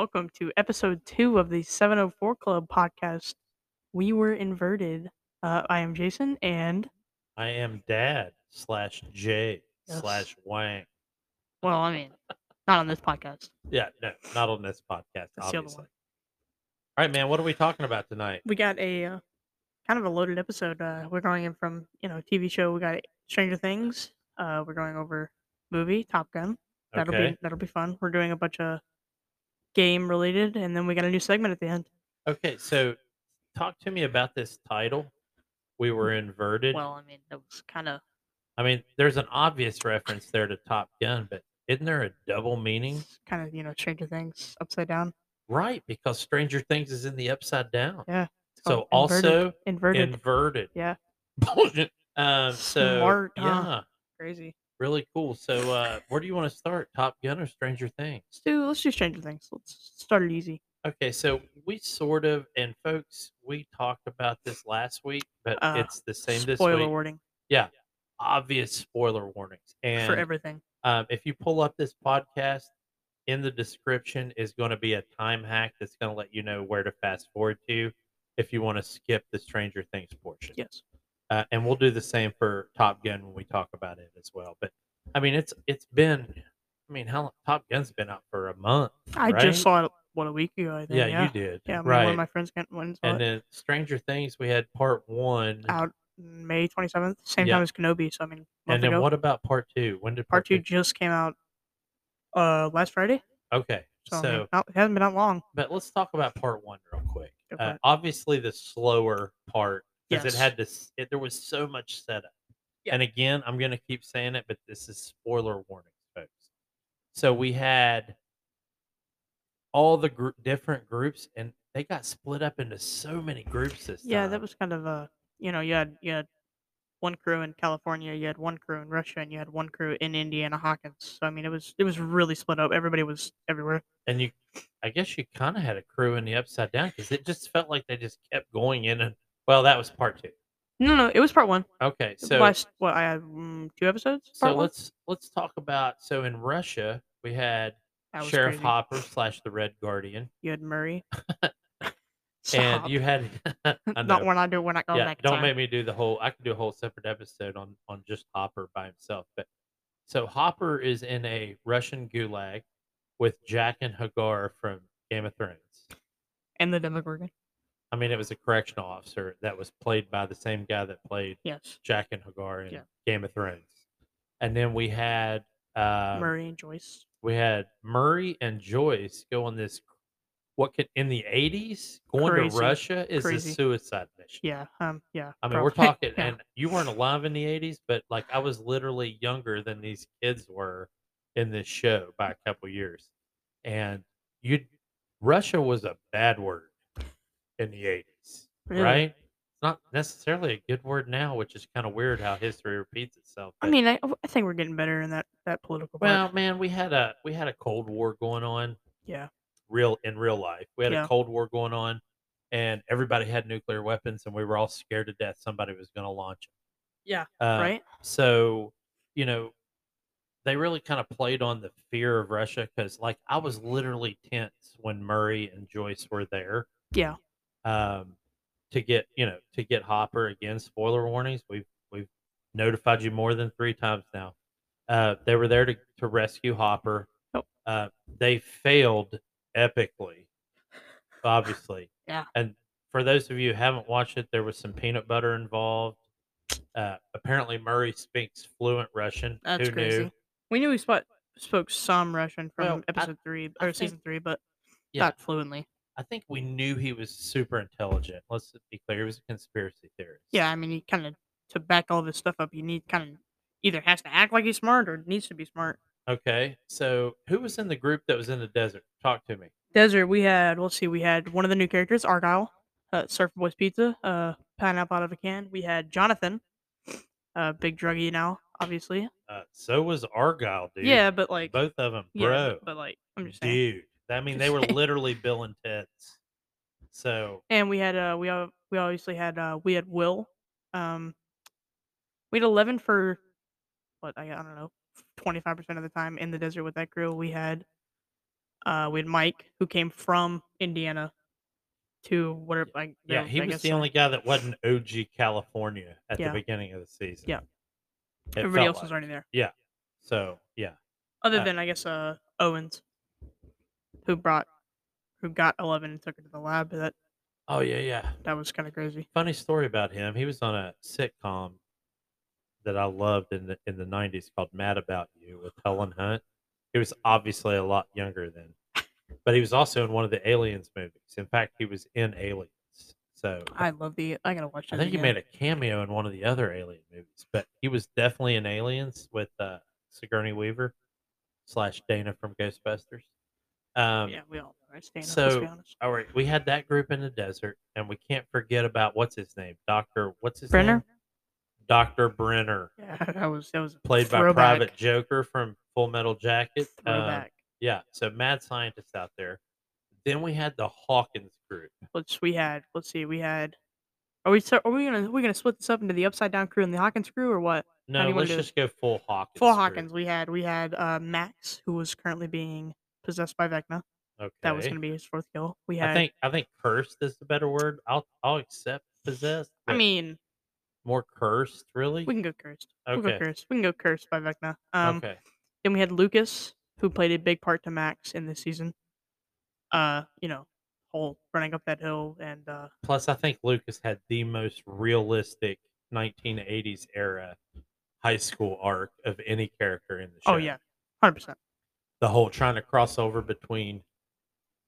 Welcome to episode two of the 704 Club podcast. We were inverted. Uh, I am Jason, and I am dad slash J Yes. slash Wang. well, I mean, not on this podcast. Yeah, no, not on this podcast, That's the other obviously. one. All right, man. What are we talking about tonight? We got a uh, kind of a loaded episode. Uh, we're going in from you know TV show. We got Stranger Things. Uh, we're going over movie Top Gun. That'll be that'll be fun. We're doing a bunch of game related, and then we got a new segment at the end. Okay, so talk to me about this title. We were inverted. Well, I mean, it was kind of I mean, there's an obvious reference there to Top Gun, but isn't there a double meaning? kind of you know Stranger Things upside down. Right, because Stranger Things is in the upside down. Yeah. So called inverted- also inverted. inverted. Yeah. Bullshit. um. So Smart, huh? yeah, Crazy. Really cool. So uh, where do you want to start? Top Gun or Stranger Things? Let's do let's do Stranger Things. Let's start it easy. Okay, so we sort of, and folks, we talked about this last week, but Uh, it's the same this Spoiler week. warning Yeah, Obvious spoiler warnings. And for everything. um, if you pull up this podcast, in the description is going to be a time hack that's going to let you know where to fast forward to if you want to skip the Stranger Things portion. Yes. Uh, and we'll do the same for Top Gun when we talk about it as well. But I mean, it's it's been, I mean, how long, Top Gun's been out for a month. I right? just saw it what a week ago. I think. Yeah, Yeah, you did. Yeah, right. one of my friends went and saw and it then Stranger Things, we had part one. out May twenty seventh, same Yeah. time as Kenobi. So I mean, and then ago. what about part two? When did part two just came out uh last Friday. Okay, So, I so, mean, not, it hasn't been that long. but let's talk about part one real quick. Uh, obviously, the slower part because Yes. it had this. It, there was so much setup. Yeah. And again, I'm going to keep saying it, but this is spoiler warning, folks. So we had all the gr- different groups, and they got split up into so many groups this Yeah, time. that was kind of a you know you had you had one crew in California, you had one crew in Russia, and you had one crew in Indiana Hawkins. So I mean, it was it was really split up. Everybody was everywhere. and you i guess you kind of had a crew in the upside down because it just felt like they just kept going in and well that was part two No, no, it was part one. okay so last what I had mm, two episodes. so one? let's let's talk about so in russia we had sheriff crazy. hopper slash the red guardian You had Murray. and you had not when I do when I go yeah, back. Don't time. make me do the whole i could do a whole separate episode on on just hopper by himself but so hopper is in a russian gulag with Jaqen H'ghar from game of thrones And the Demogorgon. I mean, it was a correctional officer that was played by the same guy that played Yes. Jaqen H'ghar in Yeah. Game of Thrones. And then we had uh, Murray and Joyce. we had Murray and Joyce go on this. What could in the eighties going Crazy. to Russia is Crazy. a suicide mission. Yeah. Um. Yeah. I mean, we're probably. talking, Yeah. and you weren't alive in the eighties, but like I was literally younger than these kids were in this show by a couple years, and you, Russia was a bad word in the eighties, Really? right? It's not necessarily a good word now, which is kind of weird how history repeats itself. I but- mean, I, I think we're getting better in that that political. part. well, man, we had a we had a Cold War going on, yeah. real in real life. We had Yeah. a Cold War going on, and everybody had nuclear weapons, and we were all scared to death somebody was going to launch them. Yeah. Uh, right. So, you know, they really kind of played on the fear of Russia because, like, I was literally tense when Murray and Joyce were there Yeah. Um, to get, you know, to get Hopper again. Spoiler warnings. We've we've notified you more than three times now. Uh, they were there to to rescue Hopper. Yep. Uh, they failed epically, obviously. Yeah. And for those of you who haven't watched it, there was some peanut butter involved. Uh, apparently, Murray speaks fluent Russian. That's Who crazy. knew? We knew he spoke spoke some Russian from Well, I- episode three I or think- season three, but Yeah. not fluently. I think we knew he was super intelligent. Let's be clear; he was a conspiracy theorist. Yeah, I mean, he kind of to back all this stuff up, you need kind of either has to act like he's smart or needs to be smart. Okay. So, who was in the group that was in the desert? Talk to me. Desert, we had let's see, we had one of the new characters, Argyle, uh, Surfer Boys Pizza, uh, pineapple out of a can. We had Jonathan, uh, big druggie now, obviously. Uh, so was Argyle, dude. Yeah, but like, both of them, yeah, bro. but like, I'm just saying. dude. I mean, they were literally Bill and Ted's. So, And we had uh we we obviously had uh we had Will. Um we had eleven for what I, I don't know, twenty five percent of the time in the desert with that crew. We had Uh, we had Mike, who came from Indiana to whatever. Like, Yeah, he I was the uh, only guy that wasn't OG California at Yeah. the beginning of the season. Yeah. It Everybody else was like. already there. Yeah, so yeah, Other Uh, than I guess uh Owens, who brought, who got Eleven and took her to the lab. That oh yeah, yeah. that was kind of crazy. Funny story about him. He was on a sitcom that I loved in the in the '90s called Mad About You with Helen Hunt. He was obviously a lot younger then, but he was also in one of the Aliens movies. In fact, he was in Aliens. So I love the. I gotta watch. That. I that think he again. made a cameo in one of the other Alien movies, but he was definitely in Aliens with uh, Sigourney Weaver slash Dana from Ghostbusters. Um, yeah, we all know. Right? Stand up, let's be so, all right, we had that group in the desert, and we can't forget about what's his name, Doctor. What's his Brenner. name? Doctor Brenner, Yeah, that was that was a played by Private Joker from Full Metal Jacket. Um, Throwback. yeah, so mad scientist out there. Then we had the Hawkins group. let's we had let's see we had are we are we gonna are we gonna split this up into the upside down crew and the Hawkins crew or what? No, let's do just go full Hawkins. For group. Hawkins, we had we had uh Max who was currently being possessed by Vecna. Okay. That was gonna be his fourth kill. We had I think I think cursed is the better word. I'll I'll accept possessed. I mean more cursed, really. we can go cursed. We'll go cursed. We can go cursed by Vecna. Um okay. then we had Lucas, who played a big part to Max in this season. Uh, you know, whole running up that hill and uh Plus, I think Lucas had the most realistic 1980s era high school arc of any character in the show. oh yeah, hundred percent. The whole trying to cross over between,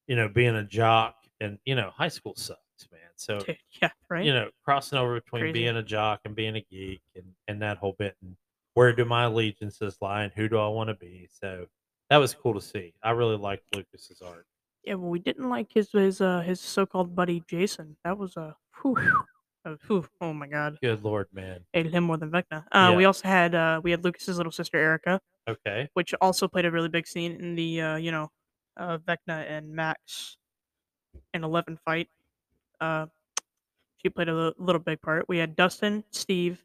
you know, being a jock and you know, high school sucks, man. So Yeah, right. you know, crossing over between Crazy. being a jock and being a geek and and that whole bit and where do my allegiances lie and who do I want to be? So that was cool to see. I really liked Lucas's art. Yeah, well, we didn't like his his uh his so-called buddy Jason. That was a whew, uh, whew, oh my god, Good lord, man. hated him more than Vecna. Uh, we also had uh we had Lucas's little sister Erica, Okay. which also played a really big scene in the uh you know uh Vecna and Max and Eleven fight. Uh, she played a li- little big part. We had Dustin, Steve,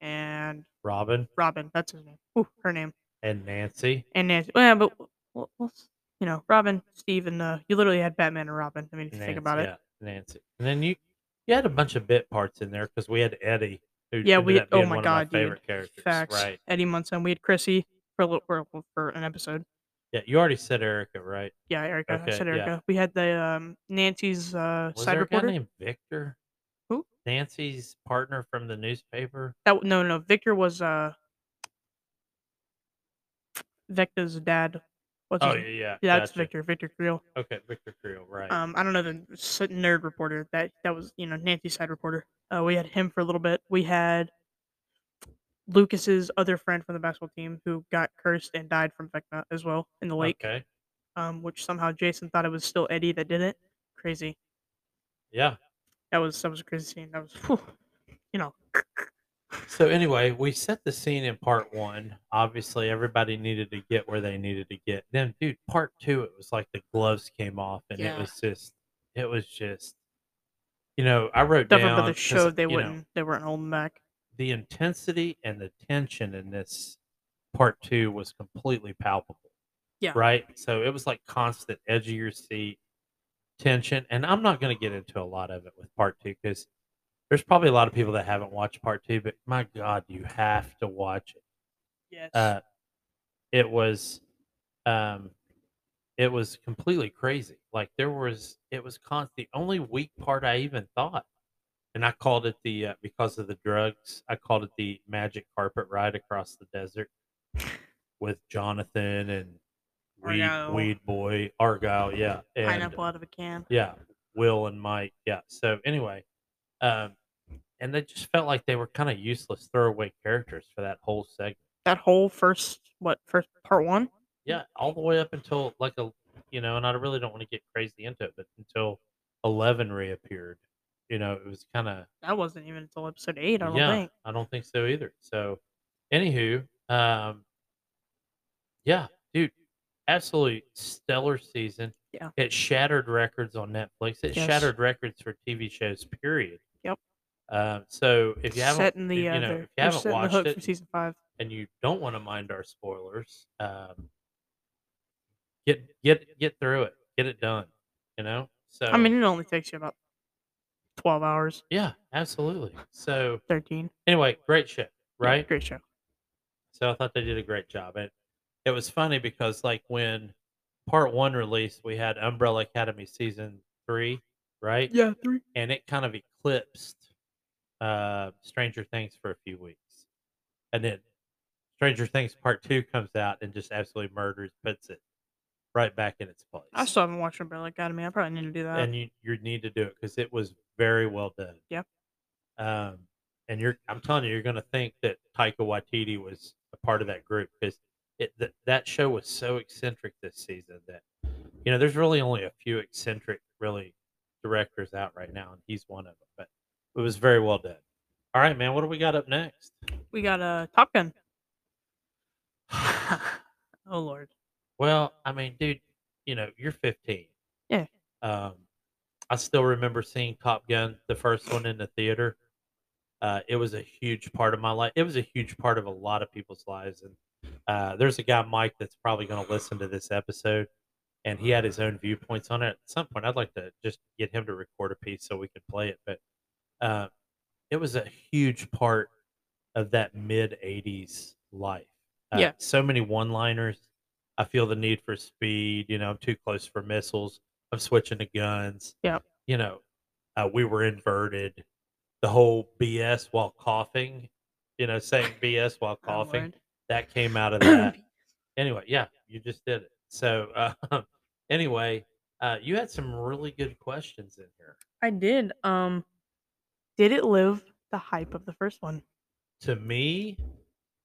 and Robin Robin. That's his name. Whew, her name. and Nancy. And Nancy. Well, yeah, but well, well, you know, Robin, Steve, and uh, you literally had Batman and Robin. I mean, if you Nancy, think about it. yeah, Nancy. And then you you had a bunch of bit parts in there because we had Eddie, who Yeah, we. Oh my god, my dude. characters. Facts. Right. Eddie Munson. We had Chrissy for a little for, for an episode. Yeah, you already said Erica, right? Yeah, Erica. Okay, I said yeah. Erica. We had the um, Nancy's uh, Was side there a reporter. guy named Victor? Who? Nancy's partner from the newspaper. That no, no, no. Victor was uh, Vecna's dad. What's Oh his yeah, yeah. Yeah, that's gotcha. Victor. Victor Creel. Okay, Victor Creel, right? Um, I don't know the s- nerd reporter that that was you know Nancy's side reporter. Uh, we had him for a little bit. We had Lucas's other friend from the basketball team who got cursed and died from Vecna as well in the lake. Okay. Um, which somehow Jason thought it was still Eddie that did it. Crazy. Yeah. That was that was a crazy scene. That was, whew, you know, So anyway, we set the scene in part one. Obviously, everybody needed to get where they needed to get. Then, dude, part two, it was like the gloves came off, and Yeah. it was just, it was just, you know, I wrote definitely down but the 'cause, show they you know, wouldn't they weren't holding back. the intensity and the tension in this part two was completely palpable. Yeah. Right. So it was like constant edge of your seat tension, and I'm not going to get into a lot of it with part two because there's probably a lot of people that haven't watched part two, but my God, you have to watch it. Yes. Uh, it was, um, it was completely crazy. Like there was, it was constant. The only weak part I even thought, and I called it the uh, because of the drugs. I called it the magic carpet ride across the desert with Jonathan and Weed, Weed Boy Argyle. Yeah, and Pineapple out of a can. yeah, Will and Mike. Yeah. So anyway, um, and they just felt like they were kind of useless throwaway characters for that whole segment. That whole first what first part one? Yeah, all the way up until like a, you know, and I really don't want to get crazy into it, but until Eleven reappeared, you know, it was kind of That wasn't even until episode eight. I don't yeah, think. I don't think so either. So, anywho, um, yeah, dude, absolutely stellar season. Yeah. it shattered records on Netflix. It Yes. shattered records for TV shows. Period. Yep. Um, so if you haven't, setting the you uh, know, if you haven't the watched hook it, for season five. and you don't want to mind our spoilers, um, get get get through it, get it done. You know. So I mean, it only takes you about twelve hours, yeah, absolutely. So thirteen. anyway, great show, Yeah, right? great show. So I thought they did a great job. And it was funny because like when part one released, we had Umbrella Academy season three, right? Yeah, three. And it kind of eclipsed uh Stranger Things for a few weeks. And then Stranger Things part two comes out and just absolutely murders, puts it right back in its place. I still haven't watched Umbrella Academy. I probably need to do that. and you you need to do it because it was very well done. Yep. Um, and you're I'm telling you, you're going to think that Taika Waititi was a part of that group because it that that show was so eccentric this season that you know there's really only a few eccentric really directors out right now, and he's one of them. But it was very well done. All right, man. What do we got up next? we got a uh, Top Gun. oh Lord. Well, I mean, dude, you know, you're 15. Yeah. Um, I still remember seeing Top Gun, the first one in the theater. Uh, it was a huge part of my life. It was a huge part of a lot of people's lives. And uh, there's a guy, Mike, that's probably going to listen to this episode, and he had his own viewpoints on it. At some point, I'd like to just get him to record a piece so we could play it. But uh, it was a huge part of that mid 80s life. Uh, Yeah. So many one liners. I feel the need for speed. You know, I'm too close for missiles. I'm switching to guns. Yep. You know, uh, we were inverted. The whole BS while coughing, you know, saying BS while Oh, coughing, Lord. that came out of that. anyway, yeah, you just did it. So, uh, anyway, uh, you had some really good questions in here. I did. Um, did it live the hype of the first one? to me,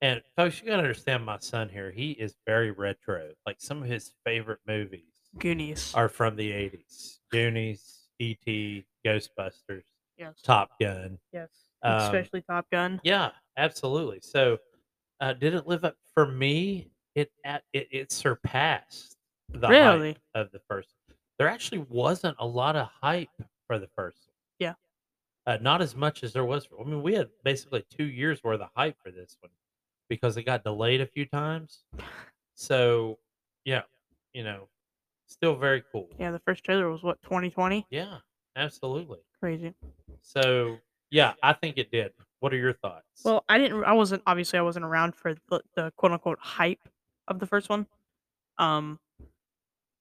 and folks, you gotta understand my son here. He is very retro. Like some of his favorite movies Goonies. are from the '80s: Goonies, E.T., Ghostbusters, yes. Top Gun. Yes. Um, Especially Top Gun. Yeah, absolutely. So, uh, did it live up for me? It at it, it surpassed the Really? hype of the first. There actually wasn't a lot of hype for the first. Yeah. Uh, not as much as there was. For, I mean, we had basically two years worth of hype for this one because it got delayed a few times. So, yeah, you know, still very cool. Yeah, the first trailer was what 2020. Yeah, absolutely. Crazy. So, yeah, I think it did. What are your thoughts? Well, I didn't. I wasn't obviously. I wasn't around for the, the quote unquote hype of the first one. Um,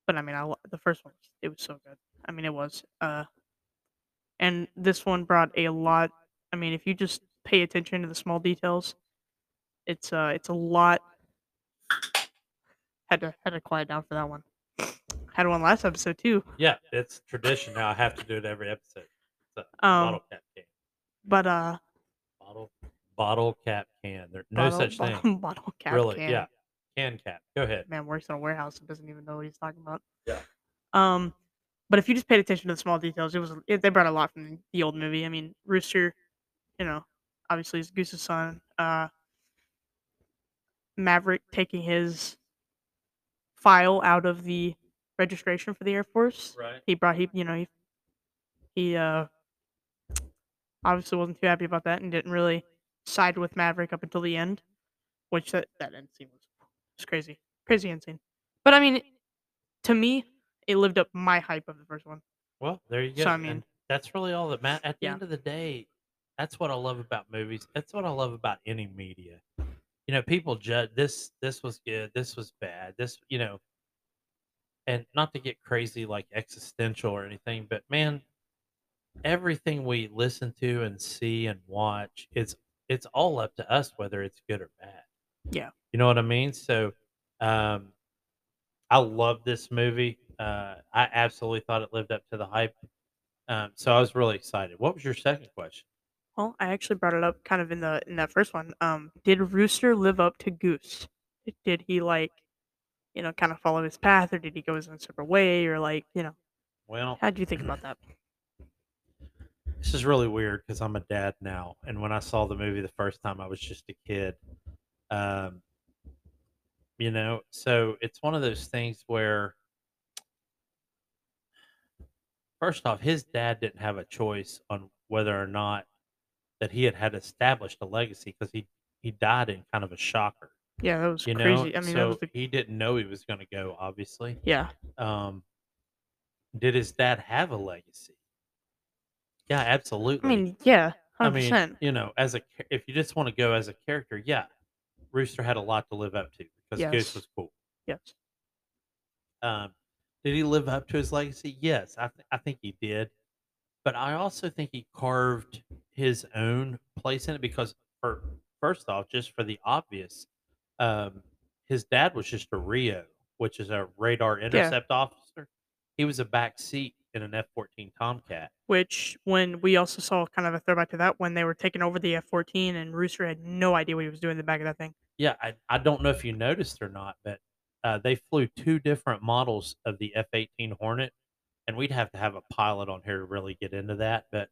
but I mean, I the first one. It was so good. I mean, it was. Uh, and this one brought a lot. I mean, if you just pay attention to the small details, it's uh, it's a lot. Had to had to quiet down for that one. Had one last episode too. Yeah, it's tradition now. I have to do it every episode. So, Um, bottle cap can. But uh, Bottle bottle cap can. There's no bottle- such bottle, thing. Bottle cap. really? can. Yeah. Can cap. Go ahead. man works in a warehouse and doesn't even know what he's talking about. Yeah. Um, but if you just paid attention to the small details, it was it, they brought a lot from the old movie. I mean, Rooster, you know, obviously is Goose's son. Uh, Maverick taking his file out of the registration for the Air Force. Right. He brought he you know he he uh obviously wasn't too happy about that and didn't really side with Maverick up until the end, which that that end scene was was crazy, crazy insane. But I mean, to me, it lived up my hype of the first one. Well, there you go. So, I and mean- that's really all that matters. At the Yeah. end of the day, that's what I love about movies. That's what I love about any media. You know, people judge this. This was good. This was bad. This, you know, and not to get crazy like existential or anything, but man, everything we listen to and see and watch, it's it's all up to us whether it's good or bad. Yeah. You know what I mean? So, um, I love this movie. Uh, I absolutely thought it lived up to the hype. Um, so I was really excited. What was your second question? Well, I actually brought it up kind of in the in that first one. Um, did Rooster live up to Goose? Did he like, you know, kind of follow his path, or did he go his own separate way, or like, you know, Well, how do you think about that? this is really weird because I'm a dad now, and when I saw the movie the first time, I was just a kid. Um, you know, so it's one of those things where, first off, his dad didn't have a choice on whether or not that he had had established a legacy because he he died in kind of a shocker. Yeah, that was You know, crazy. I mean, so the he didn't know he was going to go. Obviously, yeah. um, did his dad have a legacy? Yeah, absolutely. I mean, yeah, I hundred mean, percent. you know, as a if you just want to go as a character, yeah, Rooster had a lot to live up to because Goose was cool. Yes. Um, did he live up to his legacy? Yes, I th- I think he did. But I also think he carved his own place in it because, for first off, just for the obvious, um, his dad was just a Rio, which is a radar intercept officer. He was a back seat in an F fourteen Tomcat. Which when we also saw kind of a throwback to that when they were taking over the F fourteen and Rooster had no idea what he was doing in the back of that thing. Yeah, I, I don't know if you noticed or not, but uh, they flew two different models of the F 18 Hornet. And we'd have to have a pilot on here to really get into that. But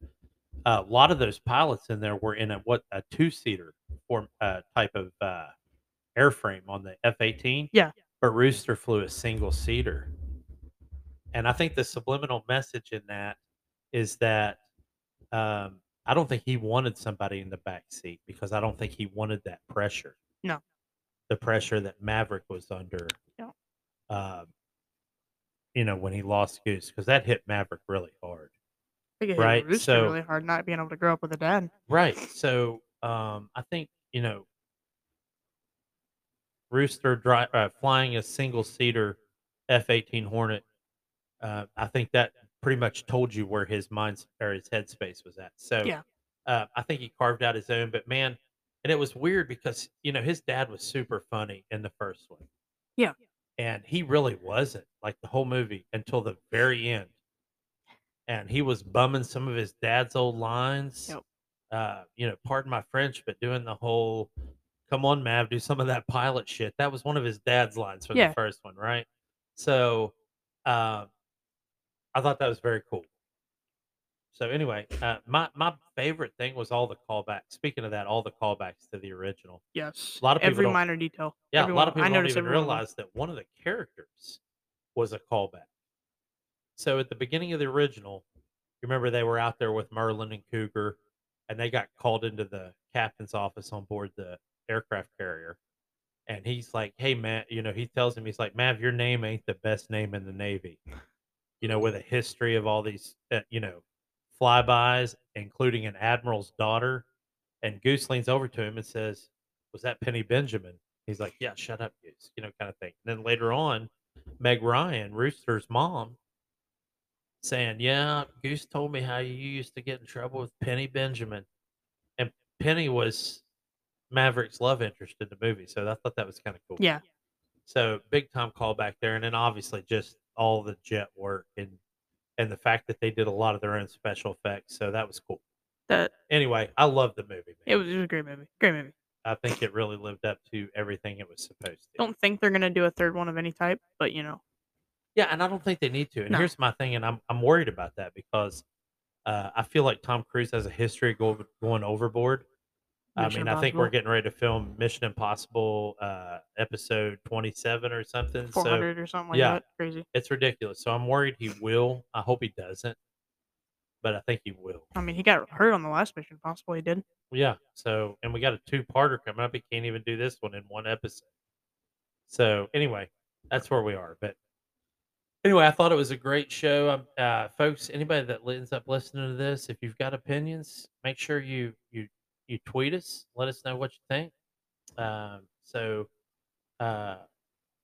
uh, a lot of those pilots in there were in a what a two seater form uh, type of uh, airframe on the F 18. Yeah. But Rooster flew a single seater. And I think the subliminal message in that is that um, I don't think he wanted somebody in the back seat because I don't think he wanted that pressure. No. The pressure that Maverick was under. Yeah. Um, you know, when he lost Goose, because that hit Maverick really hard. It Right, Rooster so- really hard not being able to grow up with a dad. Right. So um, I think you know, Rooster dri- uh, flying a single seater F eighteen Hornet. Uh, I think that pretty much told you where his mind or his headspace was at. So Yeah. uh, I think he carved out his own. But man, and it was weird because you know his dad was super funny in the first one. Yeah. And he really wasn't like the whole movie until the very end. And he was bumming some of his dad's old lines Yep. uh, you know, pardon my French, but doing the whole "Come on, Mav, do some of that pilot shit." That was one of his dad's lines from Yeah. the first one, right? So, uh, I thought that was very cool. So anyway, uh, my my favorite thing was all the callbacks. Speaking of that, all the callbacks to the original. Yes. A lot of people every don't- minor detail. Yeah, Every a lot of people I don't noticed even every one of them. realize that one of the characters was a callback. So at the beginning of the original, you remember they were out there with Merlin and Cougar, and they got called into the captain's office on board the aircraft carrier. And he's like, "Hey, Matt," you know, he tells him, he's like, "Mav, your name ain't the best name in the Navy." You know, with a history of all these, uh, you know, flybys, including an admiral's daughter. And Goose leans over to him and says, "Was that Penny Benjamin?" He's like, "Yeah, shut up, Goose," you know, kind of thing. And then later on, Meg Ryan, Rooster's mom, saying, "Yeah, Goose told me how you used to get in trouble with Penny Benjamin," and Penny was Maverick's love interest in the movie, so I thought that was kind of cool. Yeah. So big time callback there, and then obviously just all the jet work and and the fact that they did a lot of their own special effects, so that was cool. That Anyway, I love the movie. it Man. was, it was a great movie. Great movie. I think it really lived up to everything it was supposed to. Don't think they're gonna do a third one of any type, but you know, Yeah, and I don't think they need to. And No. here's my thing, and I'm I'm worried about that because uh, I feel like Tom Cruise has a history of go, going overboard. I Mission mean, I think we're getting ready to film Mission Impossible uh, episode 27 or something. four So or something like yeah. that. Crazy. it's ridiculous. So I'm worried he will. I hope he doesn't, but I think he will. I mean, he got hurt on the last Mission Impossible. He did. Yeah. So, and we got a two parter coming up. He can't even do this one in one episode. So, anyway, that's where we are. But anyway, I thought it was a great show. Uh, folks, anybody that ends up listening to this, if you've got opinions, make sure you you you tweet us. Let us know what you think. Um, so, uh,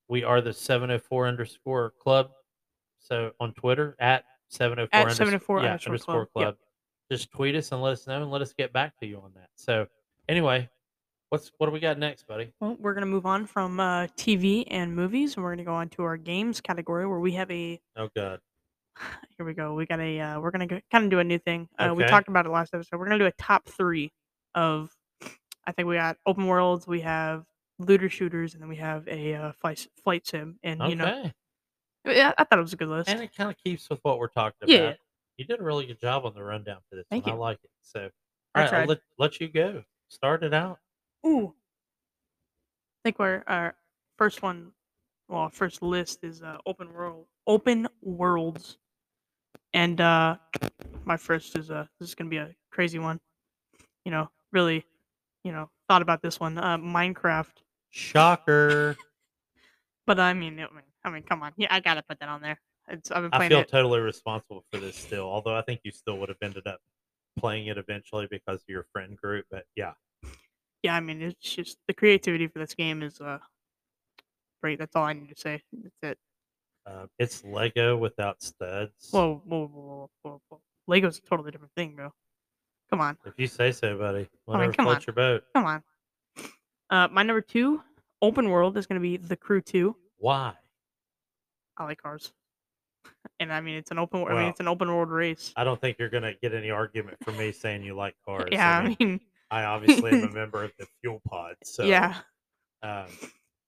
we are the 704 underscore club. So on Twitter at 704 At unders- 704 yeah, underscore underscore club. club. Yep. Just tweet us and let us know and let us get back to you on that. So anyway, what's what do we got next, buddy? Well, we're gonna move on from uh, TV and movies, and we're gonna go on to our games category, where we have a. Oh god. Here we go. We got a. Uh, we're gonna kind of do a new thing. Uh, We talked about it last episode. We're gonna do a top three of. I think we got open worlds. We have looter shooters, and then we have a uh, flight flight sim. And Okay. you know, yeah, I thought it was a good list. and it kind of keeps with what we're talking about. Yeah. You did a really good job on the rundown for this Thank one. I like it. So all I right, I'll let, let you go. Start it out. Ooh. I think our our first one, well, first list is uh, open world, open worlds, and uh, my first is uh, this is gonna be a crazy one. You know, really, you know, thought about this one. Uh, Minecraft Shocker. But I mean, I mean, I mean, come on, yeah, I gotta put that on there. It's I've been I feel it. totally responsible for this still, although I think you still would have ended up playing it eventually because of your friend group. But yeah, Yeah, I mean, it's just the creativity for this game is uh great. That's all I need to say. That's it. uh, it's Lego without studs. Whoa, whoa, whoa, whoa, whoa, whoa. Lego's a totally different thing, bro. Come on, if you say so, buddy. Whatever come floats on. your boat. come on. Uh, my number two, open world, is gonna be The Crew Two. Why? I like cars, and I mean, it's an open. I mean, it's an open world race. I don't think you're gonna get any argument from me saying you like cars. yeah, I mean, I mean, I obviously am a member of the Fuel Pod, so yeah. Um,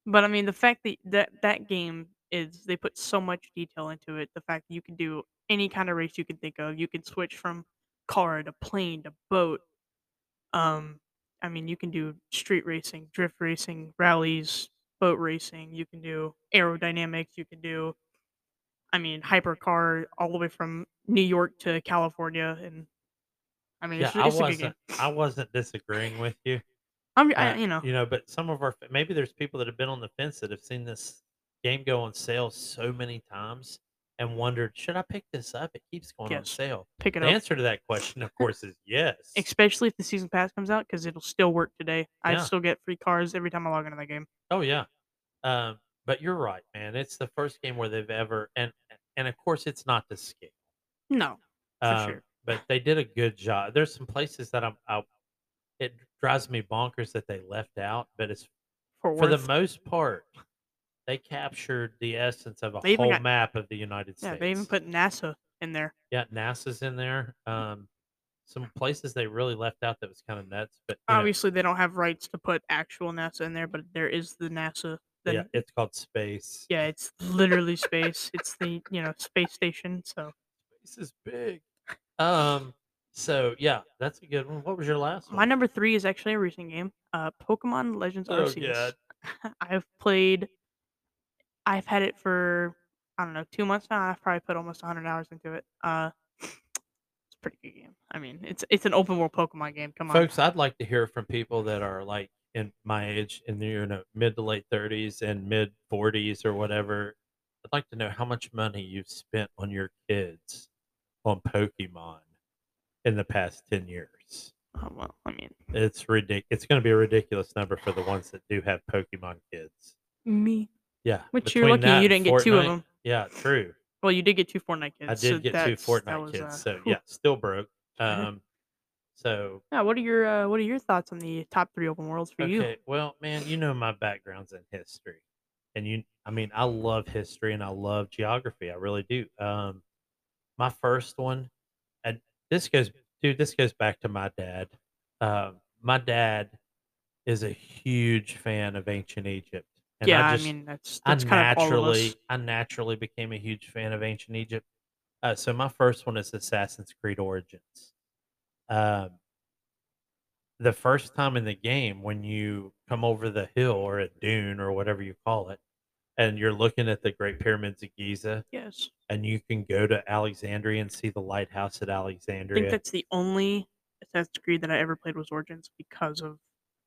But I mean, the fact that that that game is they put so much detail into it. The fact that you can do any kind of race you can think of. You can switch from car to plane to boat. Um, I mean, you can do street racing, drift racing, rallies, boat racing. You can do aerodynamics. You can do, I mean, hypercar all the way from New York to California, and I mean, yeah, it's, I it's game. wasn't. I wasn't disagreeing with you. I'm, Uh, I, you know, you know, but some of our maybe there's people that have been on the fence that have seen this game go on sale so many times and wondered, should I pick this up? It keeps going on Yes. sale. pick it The up. answer to that question, of course, is yes. especially if the season pass comes out because it'll still work today. I Yeah. still get free cars every time I log into the game. Oh yeah. Um, but you're right, man. It's the first game where they've ever and and of course it's not to scale. No, for Um, sure. but they did a good job. There's some places that I'm I, it drives me bonkers that they left out, but it's For, for the most part, they captured the essence of a They even whole got- map of the United yeah, States. they even put NASA in there. yeah, NASA's in there. Um, some places they really left out that was kind of nuts, but you know, Obviously, they don't have rights to put actual NASA in there, but there is the NASA. The, yeah, it's called space. yeah, it's literally space. It's the you know space station. So Space is big. Um, so yeah, that's a good one. What was your last one? my one? number three is actually a recent game. Uh, Pokemon Legends Oh, Arceus. God. I've played. I've had it for I don't know two months now. I've probably put almost 100 hours into it. Uh, it's a pretty good game. I mean, it's it's an open world Pokemon game. Come on, Folks, I'd like to hear from people that are like in my age, in the you know mid to late thirties and mid forties or whatever. I'd like to know how much money you've spent on your kids on Pokemon in the past ten years. Oh, well, I mean, It's ridiculous. It's going to be a ridiculous number for the ones that do have Pokemon kids. me. Yeah, Which you're lucky you didn't get two of them. Yeah, true. Well, you did get two Fortnite kids. I so did get two Fortnite was, kids, uh, so whew. yeah, still broke. Um, so Yeah. What are your uh, What are your thoughts on the top three open worlds for you? Well, man, you know my background's in history, and you, I mean, I love history and I love geography. I really do. Um, my first one, and this goes, dude, this goes back to my dad. Um, my dad is a huge fan of ancient Egypt, and yeah, I I, mean that's I that's kind of all naturally. I naturally became a huge fan of ancient Egypt. Uh, so my first one is Assassin's Creed Origins. Um, the first time in the game when you come over the hill or a dune or whatever you call it, and you're looking at the Great Pyramids of Giza, Yes, and you can go to Alexandria and see the lighthouse at I Alexandria. think that's the only Assassin's Creed that I ever played was Origins because of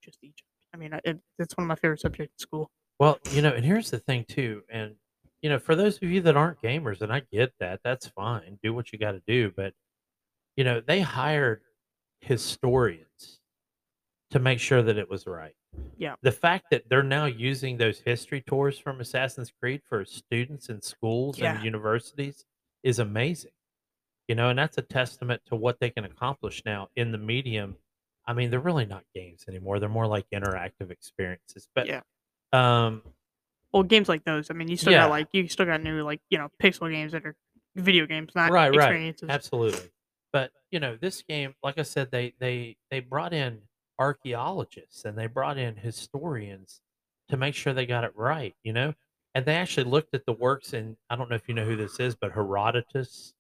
just Egypt. I mean, I, it, it's one of my favorite subjects in school. Well, you know, and here's the thing too, and you know, for those of you that aren't gamers, and I get that, that's fine. Do what you got to do, but you know, they hired historians to make sure that it was right. Yeah. The fact that they're now using those history tours from Assassin's Creed for students in schools Yeah. and universities is amazing. You know, and that's a testament to what they can accomplish now in the medium. I mean, they're really not games anymore. They're more like interactive experiences. But Yeah. Um Well, games like those. I mean, you still Yeah. got like you still got new like you know pixel games that are video games, not right, right. experiences. Absolutely. But you know, this game, like I said, they they they brought in archaeologists and they brought in historians to make sure they got it right, you know? And they actually looked at the works and I don't know if you know who this is, but Herodotus,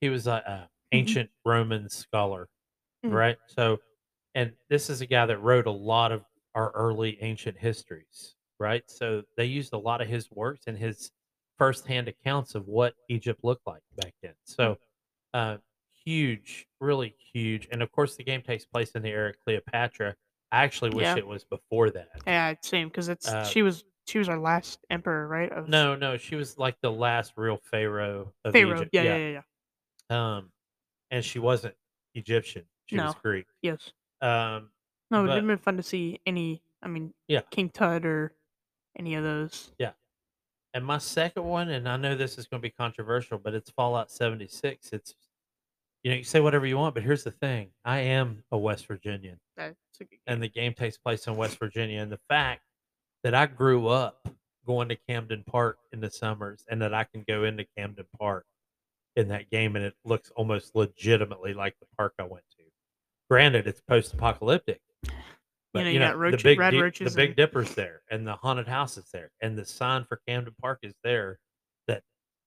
he was a, a ancient Roman scholar, Mhm. right? So and this is a guy that wrote a lot of our early ancient histories, right? So they used a lot of his works and his firsthand accounts of what Egypt looked like back then. So uh, huge, really huge. And of course, the game takes place in the era of Cleopatra. I actually wish Yeah. it was before that. Yeah, same because it's Uh, she was she was our last emperor, right? Of No, no, she was like the last real pharaoh of Pharaoh. Egypt. Yeah, yeah, yeah, yeah. Um, and she wasn't Egyptian. She was Greek. Yes. Um, No, it'd But- have been fun to see any. I mean, Yeah. King Tut or any of those. Yeah. And my second one, and I know this is going to be controversial, but it's Fallout 76. It's you know, you say whatever you want, but here's the thing: I am a West Virginian, That's a good and the game takes place in West Virginia. And the fact that I grew up going to Camden Park in the summers, and that I can go into Camden Park in that game, and it looks almost legitimately like the park I went to. Granted, it's post-apocalyptic, but know, you you know, got roach- the big Di- roaches the Big Dipper's there, and the haunted house is there, and the sign for Camden Park is there. That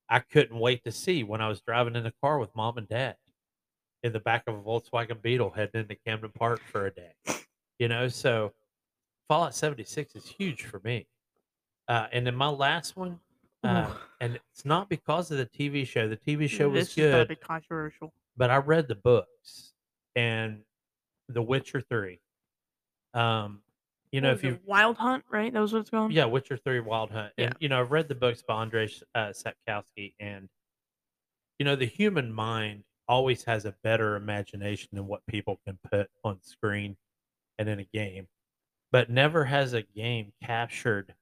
I couldn't wait to see when I was driving in the car with mom and dad in the back of a Volkswagen Beetle heading into Camden Park for a day. You know, so Fallout 76 is huge for me. Uh, and then my last one, uh, and it's not because of the TV show. The TV show was this is gonna good, be controversial. but I read the books and The Witcher 3. Um, you know, if you Wild Hunt, right? That was what it's called. yeah, Witcher Three: Wild Hunt, Yeah. and you know I've read the books by Andrzej uh, Sapkowski, and you know the human mind always has a better imagination than what people can put on screen and in a game, but never has a game captured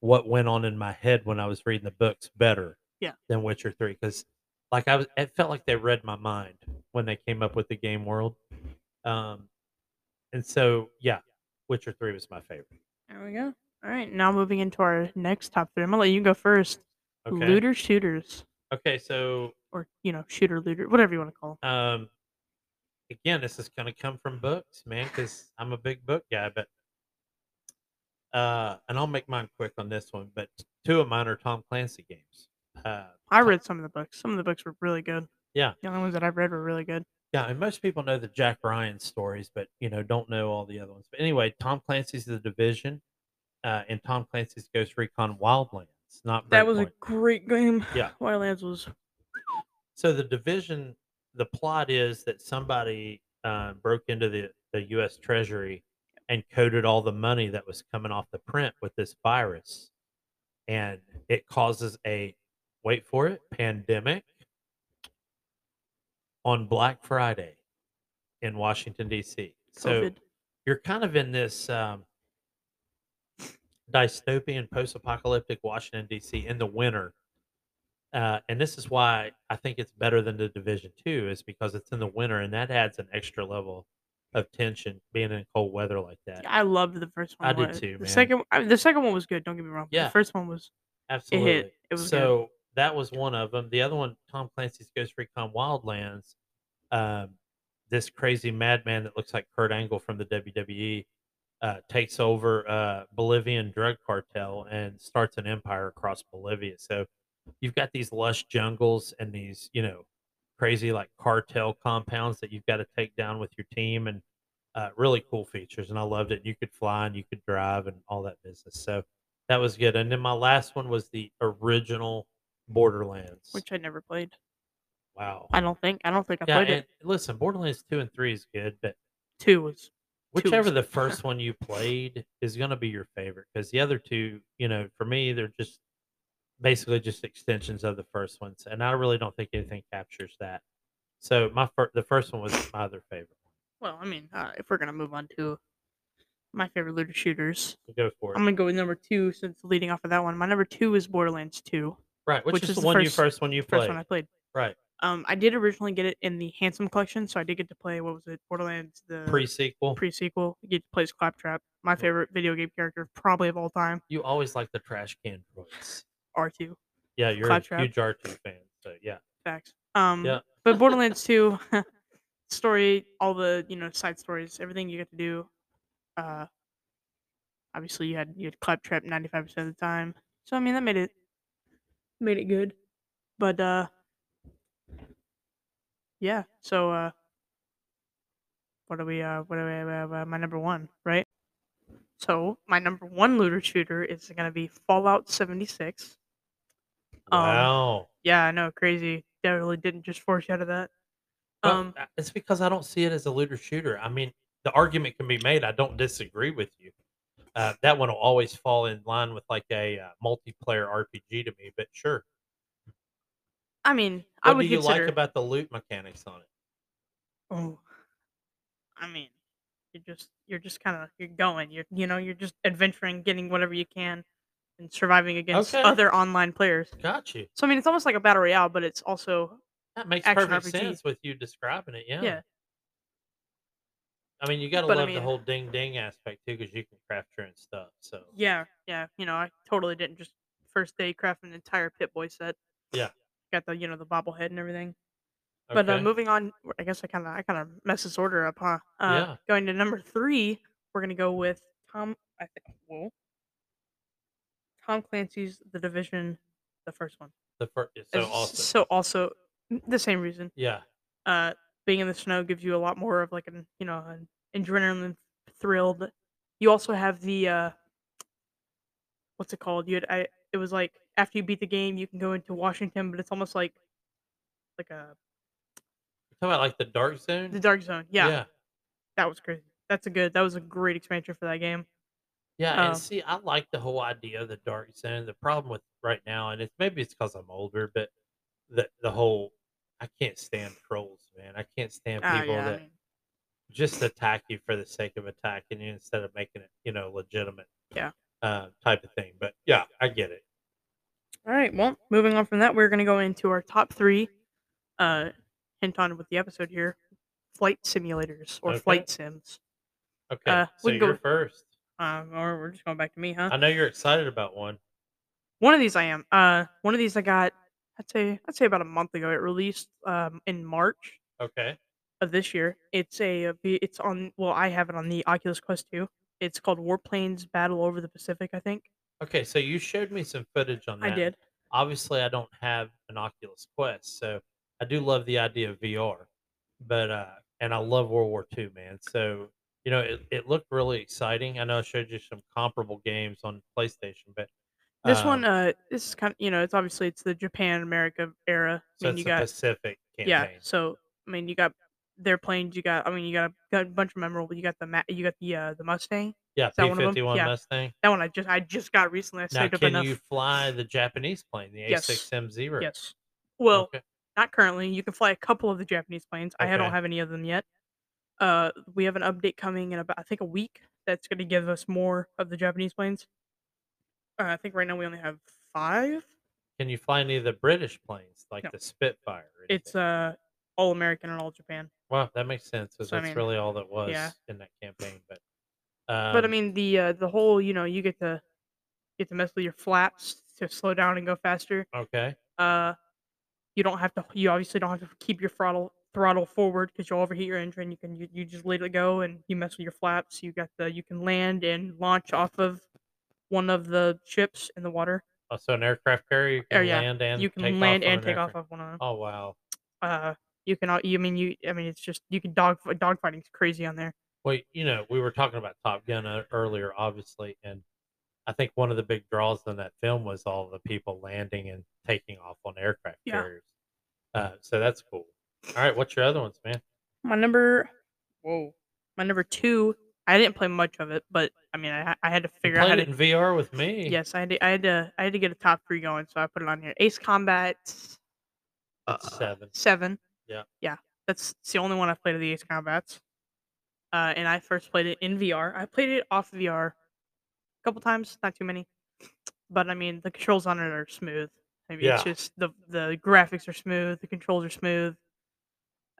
what went on in my head when I was reading the books better Yeah. than Witcher Three, because like I was, it felt like they read my mind when they came up with the game world, um, and so yeah, Witcher Three was my favorite. There we go. All right, now moving into our next top three. I'm gonna let you go first. Okay. Looter shooters, Okay, so or you know, shooter looter, whatever you want to call them. um again this is going to come from books man because i'm a big book guy but uh and i'll make mine quick on this one but two of mine are tom clancy games uh I read some of the books. Some of the books were really good. Yeah. The only ones that I've read were really good. Yeah and most people know the jack ryan stories but you know don't know all the other ones but anyway tom clancy's the division uh and tom clancy's ghost recon wildlands not That was a great game. Yeah. Wildlands was So the division, the plot is that somebody uh, broke into the, the U.S. Treasury and coded all the money that was coming off the print with this virus, and it causes a wait for it pandemic on Black Friday in Washington D.C. So COVID. you're kind of in this um, dystopian post-apocalyptic Washington D.C. in the winter, uh, and this is why I think it's better than the Division Two, is because it's in the winter, and that adds an extra level of tension being in cold weather like that. I loved the first one. I did too, The man. second, I, the second one was good. Don't get me wrong. Yeah. The first one was Absolutely. It Hit, it was good. That was one of them. The other one, Tom Clancy's Ghost Recon Wildlands. Um, this crazy madman that looks like Kurt Angle from the WWE uh, takes over uh, Bolivian drug cartel and starts an empire across Bolivia. So you've got these lush jungles and these, you know, crazy like cartel compounds that you've got to take down with your team and uh, really cool features. And I loved it. You could fly and you could drive and all that business. So that was good. And then my last one was the original Borderlands. which I never played. wow. I don't think. I don't think I yeah, played and it. listen, Borderlands two and three is good, but Two was Two whichever the first one you played is going to be your favorite because the other two, you know, for me, they're just basically just extensions of the first ones, and I really don't think anything captures that. So my fir- the first one was my other favorite. well. I mean, uh, if we're gonna move on to my favorite looter shooters, Go for it. I'm gonna go with number two since leading off of that one. My number two is Borderlands Two, right, which, which is, is the the one you first- first one you first played. one I played. right, Um, I did originally get it in the Handsome collection, so I did get to play what was it, Borderlands the pre sequel. pre sequel. You get to play as Claptrap, my favorite video game character probably of all time. you always like the trash can droids. R2 Yeah, you're Claptrap. a huge R two fan. So yeah, facts. Um, Yeah. but Borderlands 2 story, all the you know side stories, everything you get to do. Uh, obviously you had you had Claptrap 95 percent of the time, so I mean that made it made it good. But uh, yeah. So uh, what are we? Uh, what are we? Uh, my number one, right? So my number one looter shooter is gonna be Fallout 76. Um, wow. Yeah, I know, crazy. Definitely didn't just foreshadow that. Well, Um, uh, it's because I don't see it as a looter shooter. I mean, the argument can be made. I don't disagree with you. Uh, that one will always fall in line with like a uh, multiplayer RPG to me. But sure, I mean, I what would do you consider. like about the loot mechanics on it? oh, I mean, you're just you're just kind of you're going. You're you know you're just adventuring, getting whatever you can, and surviving against Okay. other online players. Got you. So I mean, it's almost like a battle royale, but it's also That makes perfect RPG. sense with you describing it. Yeah. yeah. I mean, you got to But I love the whole ding ding aspect too, because you can craft your own stuff. So Yeah, yeah. You know, I totally didn't just first day craft an entire Pip-Boy set. Yeah. Got the you know the bobblehead and everything. But uh, moving on, I guess I kind of I kind of messed this order up, huh? Uh, Yeah. Going to number three, we're gonna go with Tom. I think. Whoa. Tom Clancy's The Division, the first one. the first, so awesome. So also the same reason. Yeah. Uh, being in the snow gives you a lot more of like an you know an adrenaline thrill. But you also have the uh, what's it called? You had I. It was like after you beat the game, you can go into Washington, but it's almost like like a You talking about like the dark zone? the Dark Zone. Yeah, Yeah. that was crazy. That's a good. That was a great expansion for that game. Yeah, Um, and see, I like the whole idea of the dark zone. The problem with right now, and it's maybe it's because I'm older, but the the whole I can't stand trolls, man. I can't stand Ah, people yeah, I that mean, just attack you for the sake of attacking you instead of making it, you know, legitimate. Yeah. Uh, type of thing. But yeah, I get it. All right. Well, moving on from that, we're gonna go into our top three. Uh, hint on with the episode here: flight simulators or Okay. flight sims. Okay, Uh, so we can go first. Um, or we're just going back to me, huh? I know you're excited about one. One of these I am. Uh, one of these I got. I'd say I'd say about a month ago. It released um in March Okay. of this year. It's a uh, it's on. Well, I have it on the Oculus Quest 2. It's called Warplanes Battle Over the Pacific. I think Okay, so you showed me some footage on that. I did. obviously I don't have an Oculus Quest, so I do love the idea of VR. But uh and I love World War II, man. So, you know, it, it looked really exciting. I know I showed you some comparable games on PlayStation, but This one, um, uh, this is kind of you know, it's obviously it's the Japan America era. so I mean, you got Pacific campaign. yeah. So I mean, you got their planes. You got I mean, you got a, got a bunch of memorable. You got the you got the uh, the Mustang. Yeah, one P fifty one. Mustang. That one I just I just got recently. I Now saved up can enough. you fly the Japanese plane, the A six M zero? Yes. Well, okay. not currently. You can fly a couple of the Japanese planes. I don't have any of them yet. Uh, we have an update coming in about I think a week. That's going to give us more of the Japanese planes. Uh, I think right now we only have five. Can you fly any of the British planes, like No. the Spitfire? or It's anything? uh all American and all Japan. well, that makes sense because so, I that's mean, really all that was yeah. in that campaign. But um, but I mean the uh, the whole you know you get to get to mess with your flaps to slow down and go faster. okay. Uh, you don't have to. You obviously don't have to keep your throttle throttle forward because you'll overheat your engine. You can you, you just let it go and you mess with your flaps. You got the you can land and launch off of one of the ships in the water. Oh, so an aircraft carrier you Oh, can yeah, land and you can take land off on and an take off aircraft. of one of them. Oh wow. Uh, you can. al- You mean you? I mean it's just you can dog dog dogfighting's crazy on there. Well, you know, we were talking about Top Gun uh, earlier, obviously, and I think one of the big draws in that film was all the people landing and taking off on aircraft Yeah. carriers. Uh, so that's cool. All right, what's your other ones, man? My number, whoa, my number two. I didn't play much of it, but I mean I I had to figure out how played to it in VR with me. Yes, I had to, I had to I had to get a top three going, so I put it on here. Ace Combat uh, seven. Seven. Yeah. Yeah. That's it's the only one I've played of the Ace Combats. Uh, and I first played it in VR. I played it off VR a couple times, not too many. But I mean the controls on it are smooth. I mean it's just the the graphics are smooth, the controls are smooth.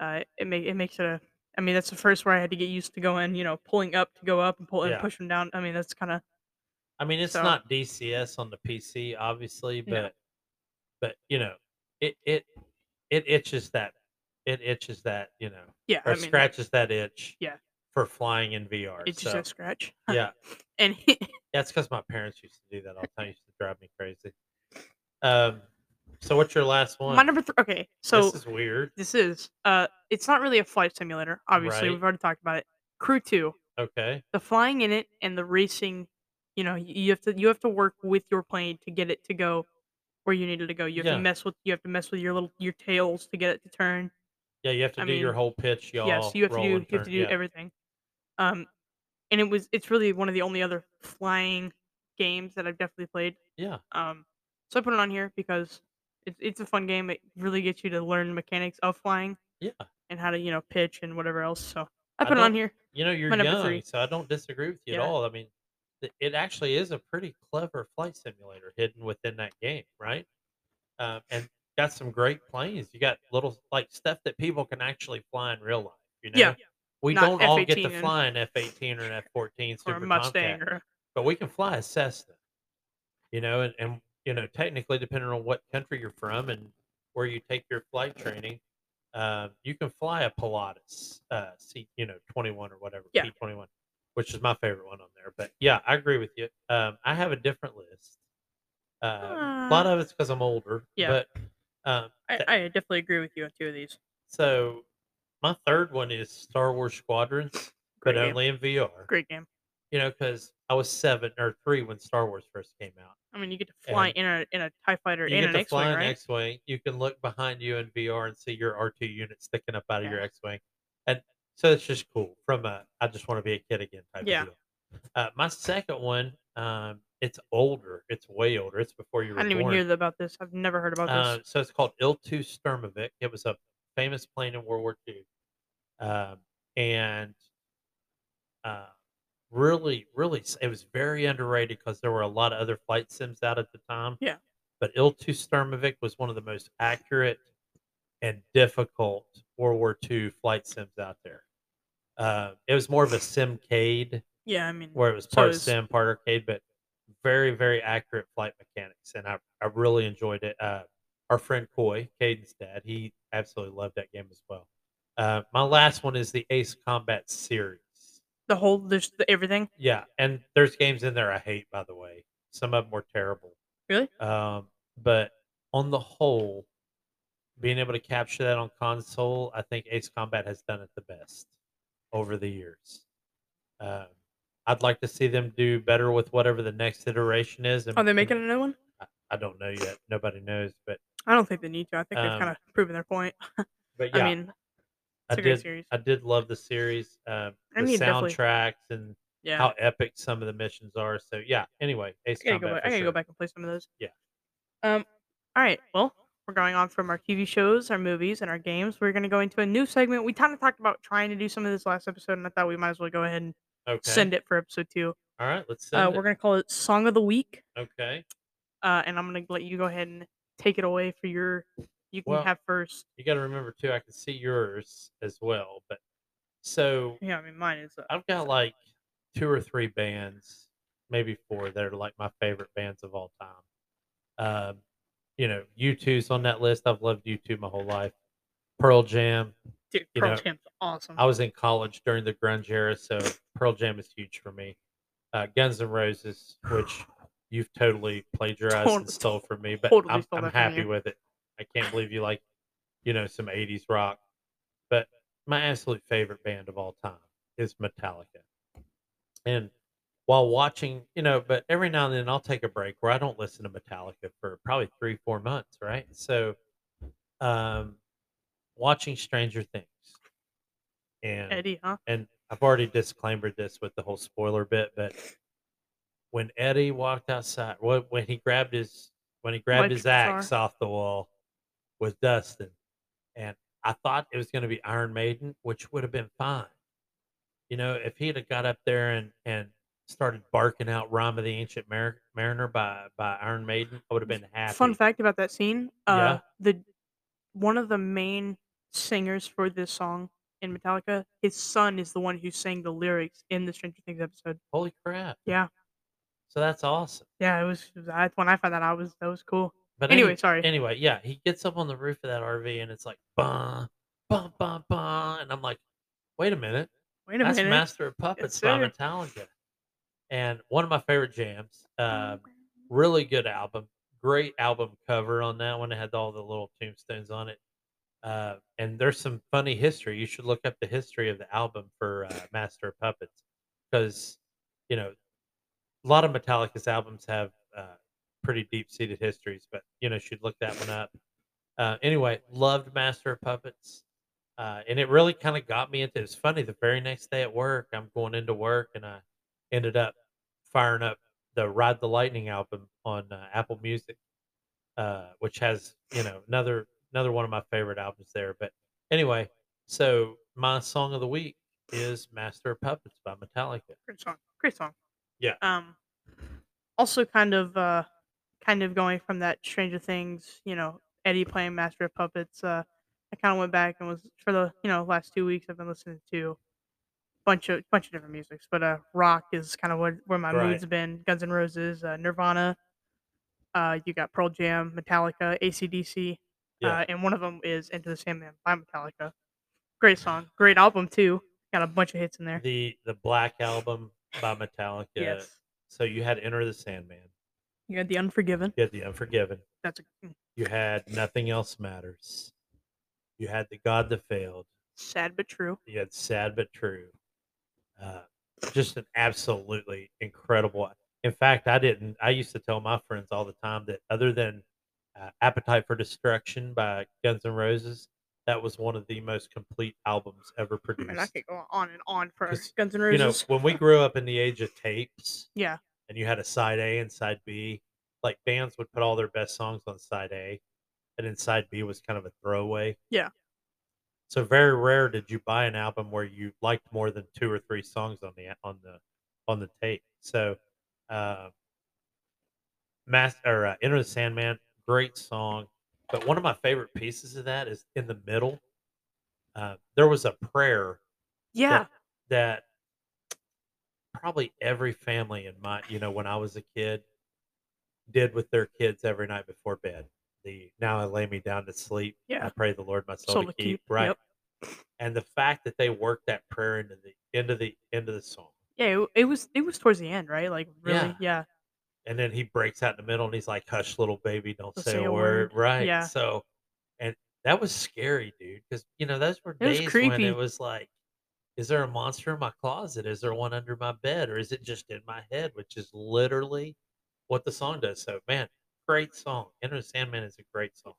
Uh it make it makes it a I mean that's the first where I had to get used to going, you know, pulling up to go up and pull and Yeah. pushing down. I mean that's kinda I mean, it's So- not DCS on the PC, obviously, but but you know, it it it itches that it itches that you know yeah, or I mean scratches that itch. Yeah. For flying in VR. it's just so, a scratch. yeah. and That's because my parents used to do that all the time. Used to drive me crazy. Um, so what's your last one? my number three okay, so this is weird. This is uh it's not really a flight simulator, obviously. Right. We've already talked about it. Crew 2, Okay. the flying in it and the racing, you know, y- you have to you have to work with your plane to get it to go where you need it to go. You have Yeah. to mess with you have to mess with your little your tails to get it to turn. Yeah, you have to I do your mean, whole pitch, y'all. yes, you have to roll do you have to turn- do yeah. everything. Um, and it was it's really one of the only other flying games that I've definitely played. Yeah. Um, so I put it on here because it's it's a fun game. It really gets you to learn the mechanics of flying Yeah. and how to you know pitch and whatever else. So I I put it on here. You know, you're My young, so I don't disagree with you Yeah. at all. I mean, it actually is a pretty clever flight simulator hidden within that game, right? Um, and got some great planes. You got little like stuff that people can actually fly in real life. You know, Yeah, we not don't all get to and- fly an F-18 or an F-14 or Super a Mustang Tomcat, or but we can fly a Cessna. You know, and, and you know, technically, depending on what country you're from and where you take your flight training, um, you can fly a Pilatus uh, C, you know, 21 or whatever, Yeah. P21, which is my favorite one on there. But yeah, I agree with you. Um, I have a different list. Uh, a lot of it's because I'm older. Yeah. But um, I, I definitely agree with you on two of these. so my third one is Star Wars Squadrons, Great but game. only in VR. Great game. You know, because I was seven or three when Star Wars first came out. I mean, you get to fly And in a in a Tie Fighter you get an to X-wing, fly an right? X-wing. You can look behind you in VR and see your R2 unit sticking up out of your X-wing, and so it's just cool. From a I just want to be a kid again type Yeah. of deal. Uh, my second one, um, it's older. It's way older. It's before you were I didn't even hear about this. I've never heard about Uh, this. so it's called Il-2 Sturmovik. It was a famous plane in World War II, um, and uh, really, really, it was very underrated because there were a lot of other flight sims out at the time. Yeah. But Il-2 Sturmovik was one of the most accurate and difficult World War II flight sims out there. Uh, it was more of a simcade Yeah, I mean, where it was So part is- sim, part arcade, but very, very accurate flight mechanics, and I, I really enjoyed it. Uh, our friend Coy, Caden's dad, he absolutely loved that game as well. Uh, my last one is the Ace Combat series. The whole there's the, everything. Yeah, and there's games in there I hate, by the way. Some of them were terrible. Really? Um, but on the whole, being able to capture that on console, I think Ace Combat has done it the best over the years. Um, I'd like to see them do better with whatever the next iteration is. And, Are they making another one? I, I don't know yet. Nobody knows, but I don't think they need to. I think they've Um, kind of proven their point. but yeah, I mean, I it's a great did. series. I did love the series. Um, I the definitely- soundtracks and Yeah, how epic some of the missions are. So yeah. Anyway, Ace I gotta Combat. go. Back, I gotta sure. go back and play some of those. Yeah. Um. All right. Well, we're going on from our TV shows, our movies, and our games. We're gonna go into a new segment. We kind of talked about trying to do some of this last episode, and I thought we might as well go ahead and Okay. send it for episode two. All right. Let's send Uh, we're gonna call it Song of the Week. Okay. Uh, and I'm gonna let you go ahead and take it away for your. You can Well- have first. You got to remember too. I can see yours as well, but so Yeah, I mean mine is. Uh, I've got like two or three bands, maybe four that are like my favorite bands of all time. Um, you know, U2's on that list. I've loved U2 my whole life. Pearl Jam. dude, you Pearl know, Jam's awesome. I was in college during the grunge era, so Pearl Jam is huge for me. Uh, Guns N' Roses, which you've totally plagiarized and stole from me, but totally I'm, stole I'm that from happy you. with it. I can't believe you like, you know, some '80s rock. But my absolute favorite band of all time is Metallica. And while watching, you know, but every now and then I'll take a break where I don't listen to Metallica for probably three, four months, right? So, um, watching Stranger Things, and Eddie, huh? and I've already disclaimed this with the whole spoiler bit, but when Eddie walked outside, when he grabbed his when he grabbed his axe off the wall with Dustin, and I thought it was going to be Iron Maiden, which would have been fine. You know, if he'd have got up there and and started barking out "Rhyme of the Ancient Mar- Mariner" by by Iron Maiden, I would have been happy. Fun fact about that scene. Uh, Yeah. the one of the main singers for this song in Metallica, his son is the one who sang the lyrics in the Stranger Things episode. Holy crap! Yeah, So that's awesome. yeah, it was. it was- I, when I found that I was that was cool. But Anyway, any- sorry. Anyway, yeah, he gets up on the roof of that RV and it's like bum, bum, bum, bum, and I'm like, wait a minute, Wait a that's minute. Master of Puppets by. Metallica, and one of my favorite jams. Uh, really good album, great album cover on that one. It had all the little tombstones on it, uh, and there's some funny history. You should look up the history of the album for uh, Master of Puppets because you know a lot of Metallica's albums have uh, pretty deep seated histories, but you know, should look that one up. Uh, anyway, loved Master of Puppets. uh, and it really kind of got me into. It's funny. The very next day at work, I'm going into work, and I ended up firing up the Ride the Lightning album on uh, Apple Music, uh, which has you know another another one of my favorite albums there. But anyway, so my song of the week is "Master of Puppets" by Metallica. Great song. Great song. Yeah. Um. Also, kind of, uh, kind of going from that Stranger Things, you know, Eddie playing Master of Puppets. Uh, I kind of went back and was for the you know last two weeks I've been listening to a bunch of bunch of different musics, but uh, rock is kind of what where my Right. mood's been. Guns N' Roses, uh, Nirvana. Uh, you got Pearl Jam, Metallica, ACDC, Yeah. uh, and one of them is Into the Sandman by Metallica. Great song, great album too. Got a bunch of hits in there. The the Black album by Metallica. Yes, So you had Enter the Sandman. You had The Unforgiven. You had The Unforgiven. That's a You had Nothing Else Matters. You had The God That Failed. sad but true. You had Sad But True. Uh, just an absolutely incredible. In fact, I didn't. I used to tell my friends all the time that other than uh, Appetite for Destruction by Guns N' Roses, that was one of the most complete albums ever I mean, I produced. could go on and on for Guns N' Roses. You know, when we grew up in the age of tapes, yeah, and you had a side A and side B. Like bands would put all their best songs on side A, and then side B was kind of a throwaway. Yeah. So very rare did you buy an album where you liked more than two or three songs on the on the on the tape. So, uh, Mass or uh, Enter the Sandman, great song. But one of my favorite pieces of that is in the middle. Uh, there was a prayer yeah, that probably every family in my you know when I was a kid did with their kids every night before bed. The now I lay me down to sleep. Yeah, I pray the Lord my soul, Soul to to keep. keep. Right. Yep. And the fact that they worked that prayer into the end of the end of the song. Yeah, it, it was it was towards the end, right? Like really, Yeah. yeah. And then he breaks out in the middle and he's like, Hush little baby, don't Don't say, a word. Right. Yeah. So and that was scary, dude. Because you know, those were It days when it was like is there a monster in my closet? Is there one under my bed? Or is it just in my head? Which is literally what the song does. So, man, great song. Enter the Sandman is a great song.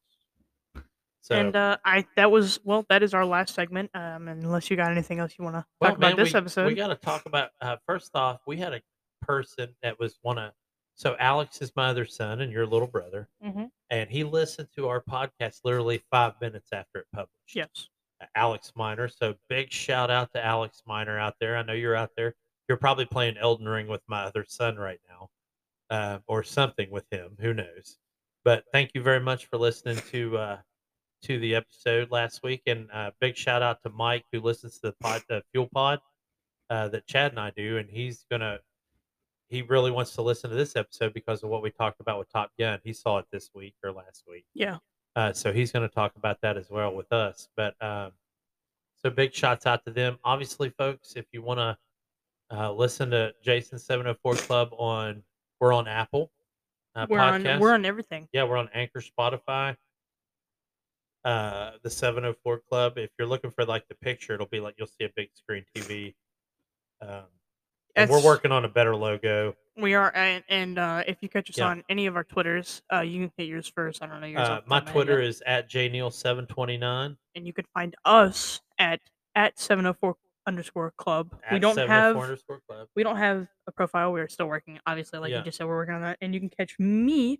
So, and uh, I that was well, that is our last segment. Um, unless you got anything else you want to well, talk man, about this we, episode. we got to talk about, uh, first off, we had a person that was one of, so Alex is my other son and your little brother. hmm And he listened to our podcast literally five minutes after it published. Yes. Alex Miner. So big shout out to Alex Miner out there. I know you're out there. You're probably playing Elden Ring with my other son right now, uh, or something with him. Who knows? But thank you very much for listening to uh, to the episode last week, and uh, big shout out to Mike who listens to the pod, Fuel Pod uh, that Chad and I do, and he's gonna. He really wants to listen to this episode because of what we talked about with Top Gun. He saw it this week or last week. Yeah. Uh, so he's going to talk about that as well with us. But um, so big shots out to them. Obviously, folks, if you want to uh, listen to Jason Seven Hundred Four Club on, we're on Apple uh, we're podcast. on we're on everything. yeah, we're on Anchor, Spotify. Uh, the 704 Club. If you're looking for like the picture, it'll be like you'll see a big screen TV. Um, and we're working on a better logo. We are, and, and uh, if you catch us Yeah. on any of our Twitters, uh, you can hit yours first. I don't know yours. Uh, off the my top of head Twitter yet. is at jneal729. and you can find us at at seven hundred four underscore club. we don't 704 have underscore club. we don't have a profile. We're still working. Obviously, like Yeah. you just said, we're working on that. And you can catch me.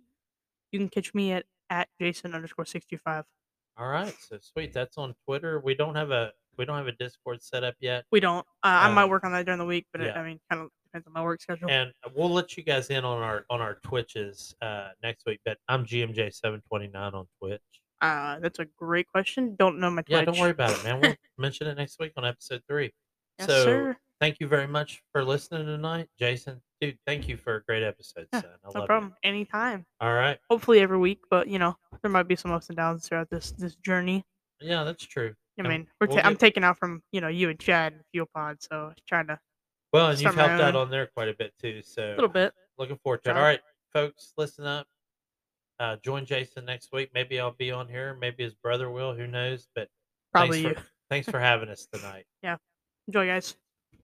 You can catch me at at Jason underscore sixty five. All right, so sweet. That's on Twitter. We don't have a we don't have a Discord set up yet, We don't. Uh, I might Um, work on that during the week, but it, yeah. I mean, kind of depends on my work schedule. and we'll let you guys in on our on our Twitches uh, next week. But I'm GMJ seven twenty nine on Twitch. Uh, that's a great question. Don't know my Twitch. Yeah, don't worry about it, man. We'll mention it next week on episode three. Yes, so sir. thank you very much for listening tonight, Jason. Dude, thank you for a great episode, Yeah, son. I No love problem. Anytime. it. All right. Hopefully every week, but you know there might be some ups and downs throughout this this journey. Yeah, that's true. I mean, we're we'll ta- I'm taking out from you know you and Chad and Fuel Pod, so trying to Well, and you've Start my helped out own. on there quite a bit too. So a little bit. looking forward to it. All right, folks, listen up. Uh, join Jason next week. Maybe I'll be on here. Maybe his brother will. Who knows? But Probably thanks you. for, thanks for having us tonight. Yeah. Enjoy, guys.